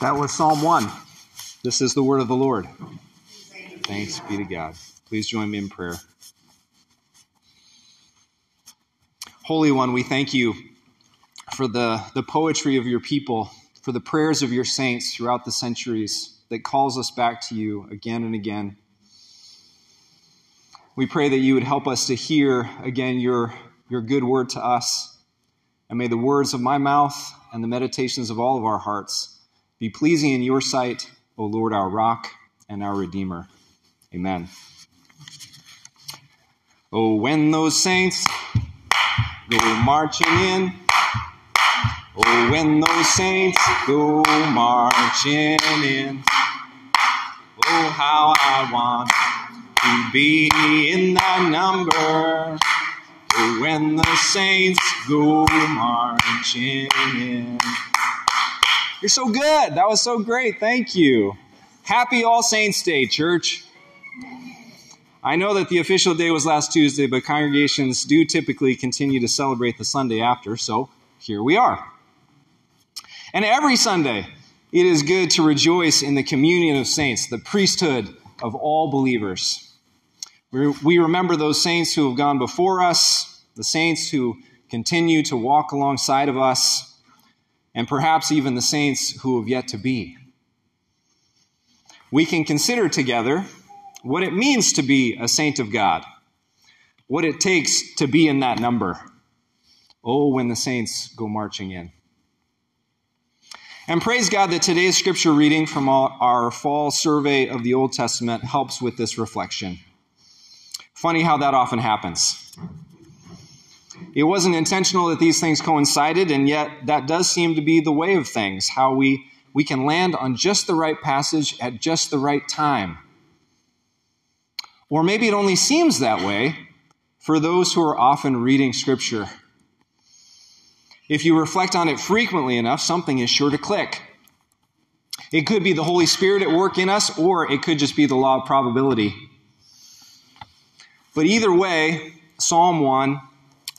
That was Psalm 1. This is the word of the Lord. Thanks be to God. Please join me in prayer. Holy One, we thank you for the, the poetry of your people, for the prayers of your saints throughout the centuries that calls us back to you again and again. We pray that you would help us to hear again your, your good word to us. And may the words of my mouth and the meditations of all of our hearts be pleasing in your sight, O Lord, our rock and our Redeemer. Amen. Oh, when those saints go marching in, oh, when those saints go marching in, oh, how I want to be in that number. Oh, when the saints go marching in. You're so good. That was so great. Thank you. Happy All Saints Day, church. I know that the official day was last Tuesday, but congregations do typically continue to celebrate the Sunday after, so here we are. And every Sunday, it is good to rejoice in the communion of saints, the priesthood of all believers. We remember those saints who have gone before us, the saints who continue to walk alongside of us, and perhaps even the saints who have yet to be. We can consider together what it means to be a saint of God, what it takes to be in that number. Oh, when the saints go marching in. And praise God that today's scripture reading from our fall survey of the Old Testament helps with this reflection. Funny how that often happens. It wasn't intentional that these things coincided, and yet that does seem to be the way of things, how we, we can land on just the right passage at just the right time. Or maybe it only seems that way for those who are often reading Scripture. If you reflect on it frequently enough, something is sure to click. It could be the Holy Spirit at work in us, or it could just be the law of probability. But either way, Psalm 1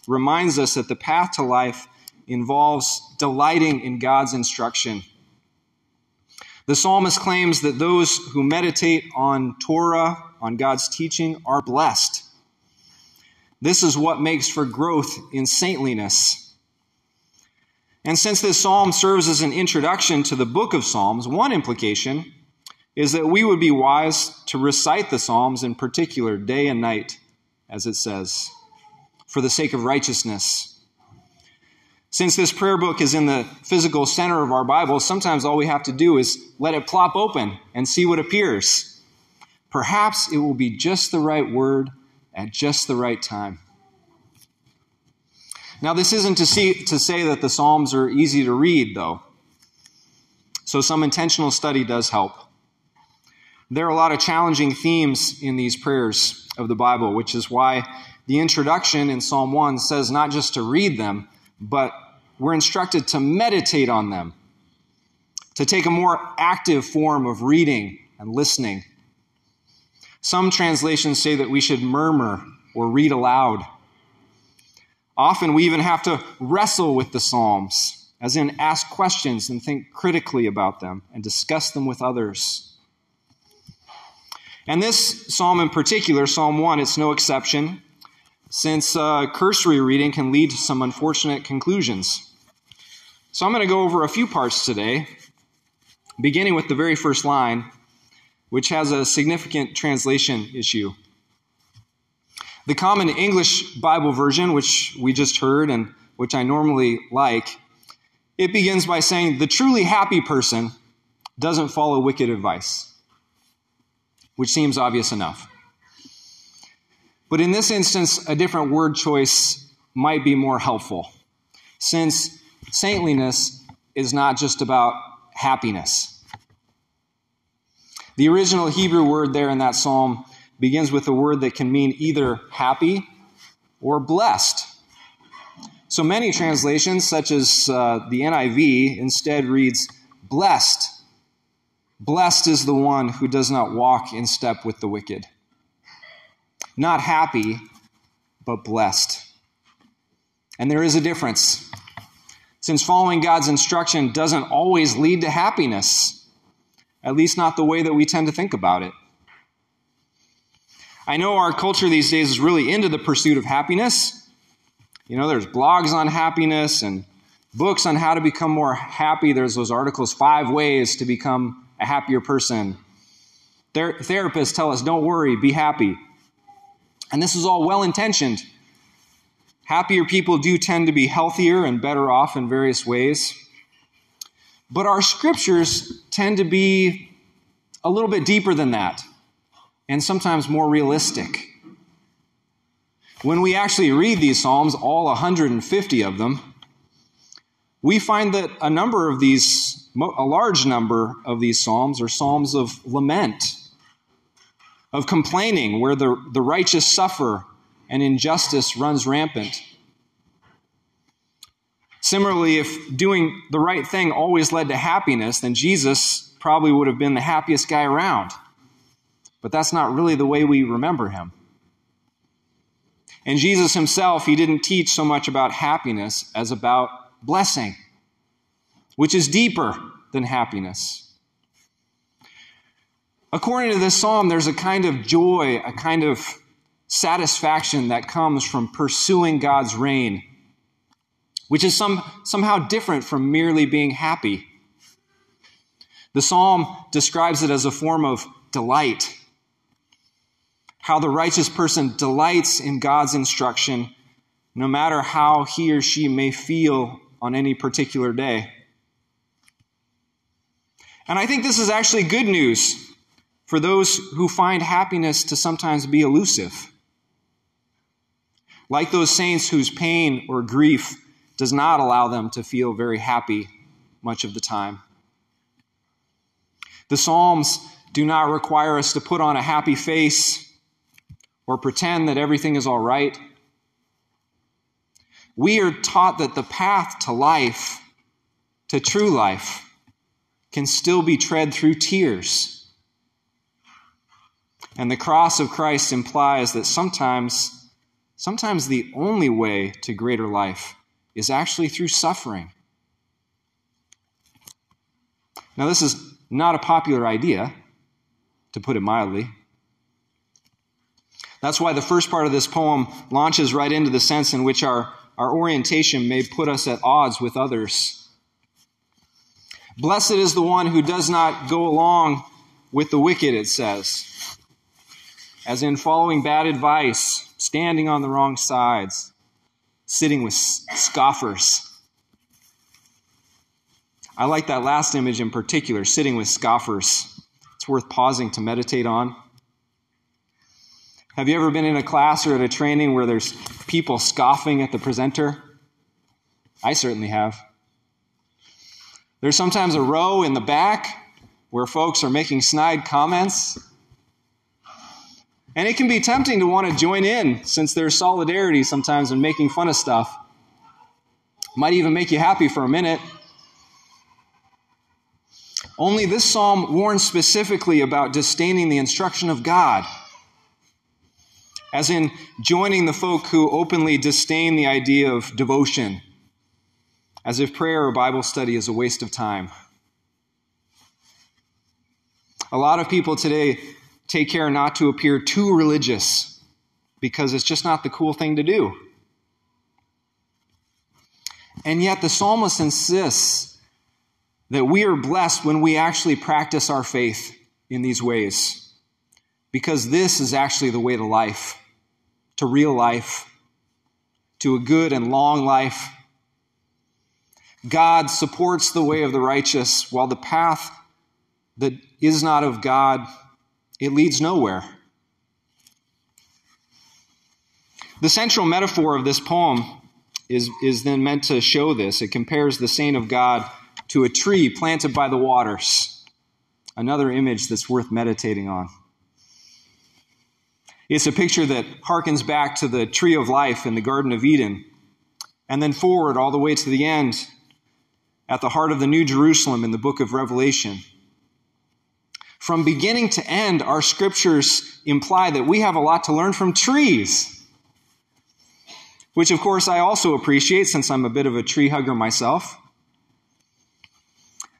reminds us that the path to life involves delighting in God's instruction. The psalmist claims that those who meditate on Torah, on God's teaching, are blessed. This is what makes for growth in saintliness. And since this psalm serves as an introduction to the book of Psalms, one implication is that we would be wise to recite the Psalms in particular day and night, as it says for the sake of righteousness. Since this prayer book is in the physical center of our Bible, sometimes all we have to do is let it plop open and see what appears. Perhaps it will be just the right word at just the right time. Now, this isn't to, see, to say that the Psalms are easy to read, though. So, some intentional study does help. There are a lot of challenging themes in these prayers of the Bible, which is why the introduction in Psalm 1 says not just to read them, but we're instructed to meditate on them, to take a more active form of reading and listening. Some translations say that we should murmur or read aloud. Often we even have to wrestle with the Psalms, as in ask questions and think critically about them and discuss them with others. And this psalm in particular, Psalm 1, it's no exception since uh, cursory reading can lead to some unfortunate conclusions. So I'm going to go over a few parts today, beginning with the very first line, which has a significant translation issue. The Common English Bible version, which we just heard and which I normally like, it begins by saying, The truly happy person doesn't follow wicked advice, which seems obvious enough. But in this instance, a different word choice might be more helpful, since saintliness is not just about happiness. The original Hebrew word there in that psalm begins with a word that can mean either happy or blessed. So many translations, such as uh, the NIV, instead reads, blessed. Blessed is the one who does not walk in step with the wicked not happy, but blessed. And there is a difference. since following God's instruction doesn't always lead to happiness, at least not the way that we tend to think about it. I know our culture these days is really into the pursuit of happiness. You know, there's blogs on happiness and books on how to become more happy. There's those articles, Five Ways to Become a Happier Person. Ther- therapists tell us, don't worry, be happy. And this is all well intentioned. Happier people do tend to be healthier and better off in various ways. But our scriptures tend to be a little bit deeper than that, and sometimes more realistic. When we actually read these Psalms, all 150 of them, we find that a number of these, a large number of these Psalms are Psalms of lament, of complaining, where the, the righteous suffer and injustice runs rampant. Similarly, if doing the right thing always led to happiness, then Jesus probably would have been the happiest guy around. But that's not really the way we remember him. And Jesus himself, he didn't teach so much about happiness as about blessing, which is deeper than happiness. According to this psalm, there's a kind of joy, a kind of satisfaction that comes from pursuing God's reign, which is some, somehow different from merely being happy. The psalm describes it as a form of delight. How the righteous person delights in God's instruction, no matter how he or she may feel on any particular day. And I think this is actually good news for those who find happiness to sometimes be elusive like those saints whose pain or grief does not allow them to feel very happy much of the time. The Psalms do not require us to put on a happy face or pretend that everything is all right. We are taught that the path to life, to true life, can still be tread through tears. And the cross of Christ implies that sometimes Sometimes the only way to greater life is actually through suffering. Now, this is not a popular idea, to put it mildly. That's why the first part of this poem launches right into the sense in which our, our orientation may put us at odds with others. Blessed is the one who does not go along with the wicked, it says, as in following bad advice standing on the wrong sides, sitting with scoffers. I like that last image in particular, sitting with scoffers. It's worth pausing to meditate on. Have you ever been in a class or at a training where there's people scoffing at the presenter? I certainly have. There's sometimes a row in the back where folks are making snide comments and it can be tempting to want to join in since there's solidarity sometimes in making fun of stuff. Might even make you happy for a minute. Only this psalm warns specifically about disdaining the instruction of God, as in joining the folk who openly disdain the idea of devotion, as if prayer or Bible study is a waste of time. A lot of people today take care not to appear too religious because it's just not the cool thing to do. And yet the psalmist insists that we are blessed when we actually practice our faith in these ways. Because this is actually the way to life, to real life, to a good and long life. God supports the way of the righteous, while the path that is not of God it leads nowhere. The central metaphor of this poem is, is then meant to show this. It compares the saint of God to a tree planted by the waters, another image that's worth meditating on. It's a picture that harkens back to the tree of life in the Garden of Eden, and then forward all the way to the end at the heart of the New Jerusalem in the book of Revelation. From beginning to end, our scriptures imply that we have a lot to learn from trees. which of course I also appreciate since I'm a bit of a tree hugger myself.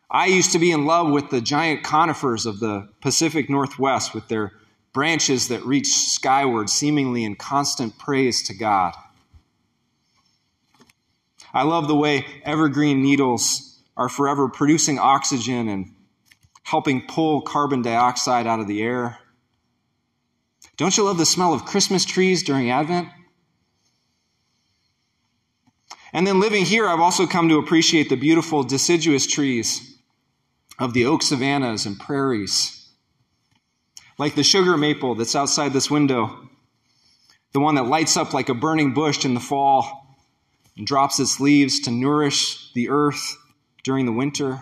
I used to be in love with the giant conifers of the Pacific Northwest with their branches that reach skyward, seemingly in constant praise to God. I love the way evergreen needles are forever producing oxygen and helping pull carbon dioxide out of the air. Don't you love the smell of Christmas trees during Advent? And then living here, I've also come to appreciate the beautiful deciduous trees of the oak savannas and prairies. Like the sugar maple that's outside this window, the one that lights up like a burning bush in the fall and drops its leaves to nourish the earth during the winter.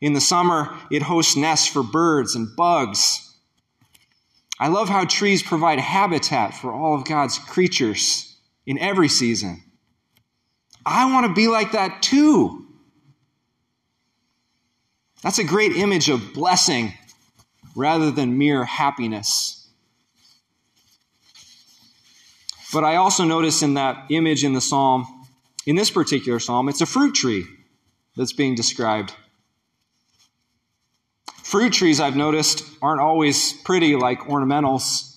In the summer, it hosts nests for birds and bugs. I love how trees provide habitat for all of God's creatures in every season. I want to be like that too. That's a great image of blessing rather than mere happiness. But I also notice in that image in the psalm, in this particular psalm, it's a fruit tree that's being described. Fruit trees, I've noticed, aren't always pretty like ornamentals,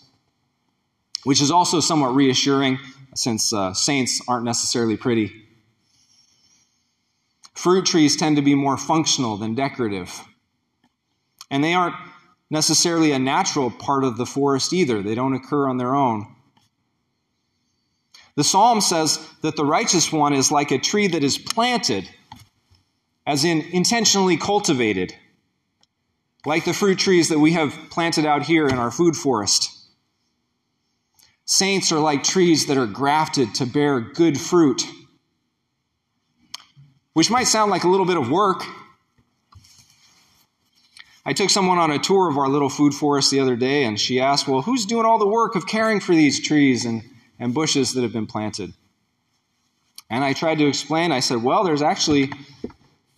which is also somewhat reassuring since uh, saints aren't necessarily pretty. Fruit trees tend to be more functional than decorative. And they aren't necessarily a natural part of the forest either, they don't occur on their own. The psalm says that the righteous one is like a tree that is planted, as in intentionally cultivated, like the fruit trees that we have planted out here in our food forest. Saints are like trees that are grafted to bear good fruit which might sound like a little bit of work. I took someone on a tour of our little food forest the other day, and she asked, Well, who's doing all the work of caring for these trees and, and bushes that have been planted? And I tried to explain, I said, Well, there's actually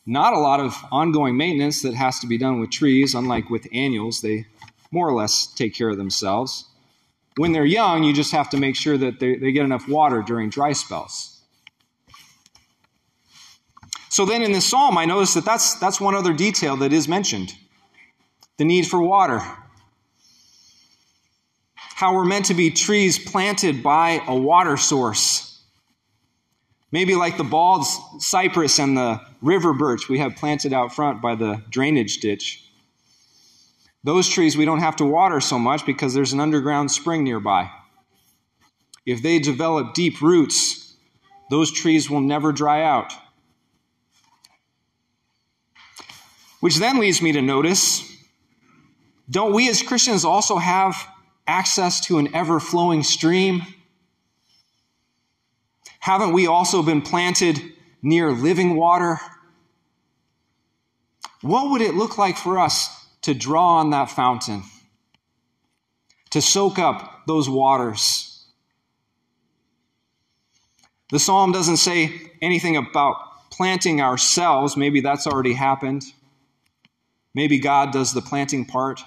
not a lot of ongoing maintenance that has to be done with trees, unlike with annuals. They more or less take care of themselves. When they're young, you just have to make sure that they, they get enough water during dry spells. So then in this psalm, I notice that that's, that's one other detail that is mentioned the need for water. How we're meant to be trees planted by a water source. Maybe like the bald cypress and the river birch we have planted out front by the drainage ditch. Those trees we don't have to water so much because there's an underground spring nearby. If they develop deep roots, those trees will never dry out. Which then leads me to notice don't we as Christians also have access to an ever flowing stream? Haven't we also been planted near living water? What would it look like for us to draw on that fountain, to soak up those waters? The psalm doesn't say anything about planting ourselves. Maybe that's already happened. Maybe God does the planting part.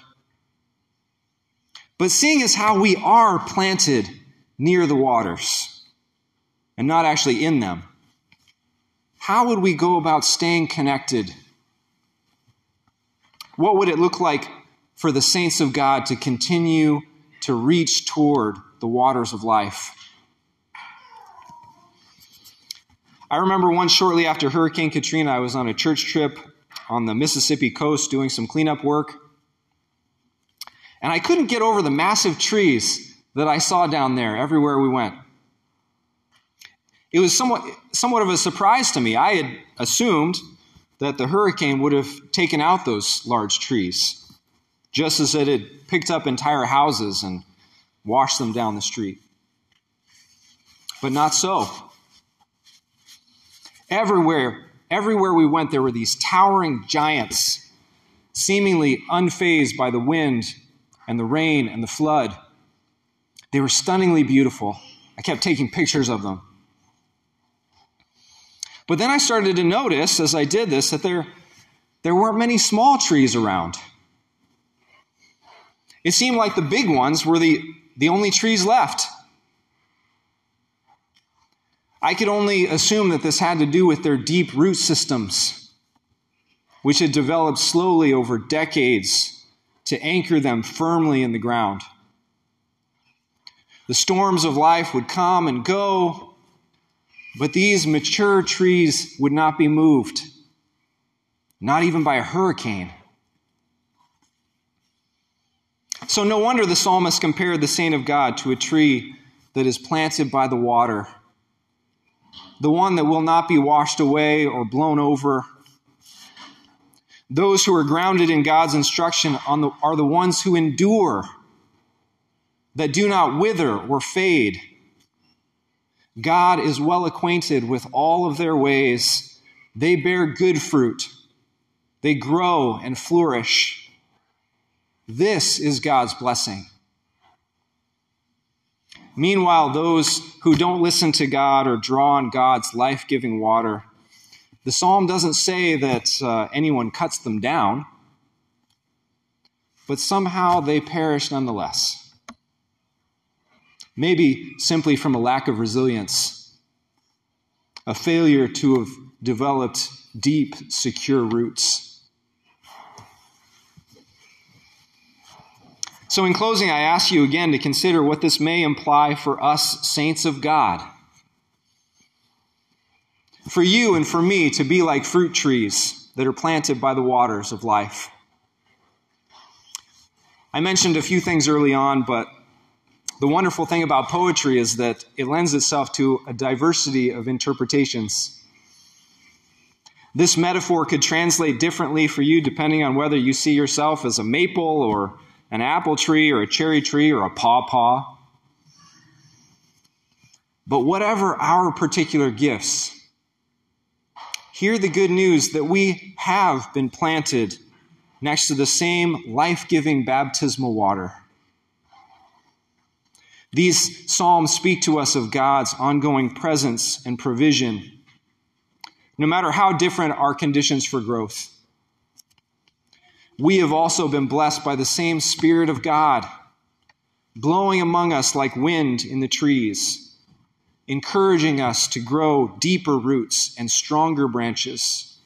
But seeing as how we are planted near the waters and not actually in them, how would we go about staying connected? What would it look like for the saints of God to continue to reach toward the waters of life? I remember once shortly after Hurricane Katrina, I was on a church trip on the Mississippi coast doing some cleanup work. And I couldn't get over the massive trees that I saw down there everywhere we went. It was somewhat, somewhat of a surprise to me. I had assumed that the hurricane would have taken out those large trees, just as it had picked up entire houses and washed them down the street. But not so. Everywhere Everywhere we went, there were these towering giants, seemingly unfazed by the wind and the rain and the flood. They were stunningly beautiful. I kept taking pictures of them. But then I started to notice as I did this that there, there weren't many small trees around. It seemed like the big ones were the, the only trees left. I could only assume that this had to do with their deep root systems, which had developed slowly over decades to anchor them firmly in the ground. The storms of life would come and go, but these mature trees would not be moved, not even by a hurricane. So, no wonder the psalmist compared the saint of God to a tree that is planted by the water, the one that will not be washed away or blown over. Those who are grounded in God's instruction the, are the ones who endure, that do not wither or fade. God is well acquainted with all of their ways. They bear good fruit, they grow and flourish. This is God's blessing. Meanwhile, those who don't listen to God or draw on God's life giving water, the psalm doesn't say that uh, anyone cuts them down, but somehow they perish nonetheless. Maybe simply from a lack of resilience, a failure to have developed deep, secure roots. So, in closing, I ask you again to consider what this may imply for us, saints of God. For you and for me to be like fruit trees that are planted by the waters of life. I mentioned a few things early on, but the wonderful thing about poetry is that it lends itself to a diversity of interpretations. This metaphor could translate differently for you depending on whether you see yourself as a maple or an apple tree or a cherry tree or a pawpaw. But whatever our particular gifts, hear the good news that we have been planted next to the same life giving baptismal water. These Psalms speak to us of God's ongoing presence and provision, no matter how different our conditions for growth we have also been blessed by the same Spirit of God, blowing among us like wind in the trees, encouraging us to grow deeper roots and stronger branches.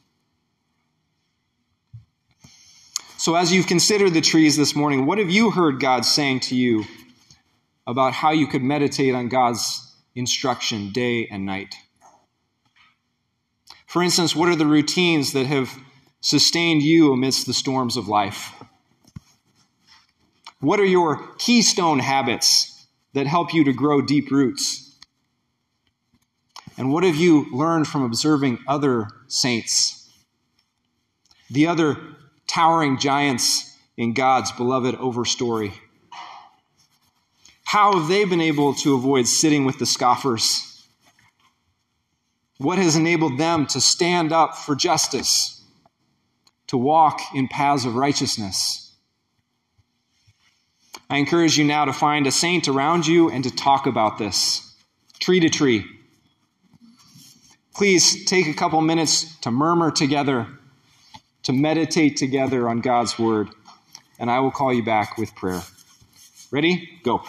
So, as you've considered the trees this morning, what have you heard God saying to you about how you could meditate on God's instruction day and night? For instance, what are the routines that have sustained you amidst the storms of life? What are your keystone habits that help you to grow deep roots? And what have you learned from observing other saints? The other towering giants in God's beloved overstory. How have they been able to avoid sitting with the scoffers? What has enabled them to stand up for justice? to walk in paths of righteousness. I encourage you now to find a saint around you and to talk about this, tree to tree. Please take a couple minutes to murmur together, to meditate together on God's word, and I will call you back with prayer. Ready? Go.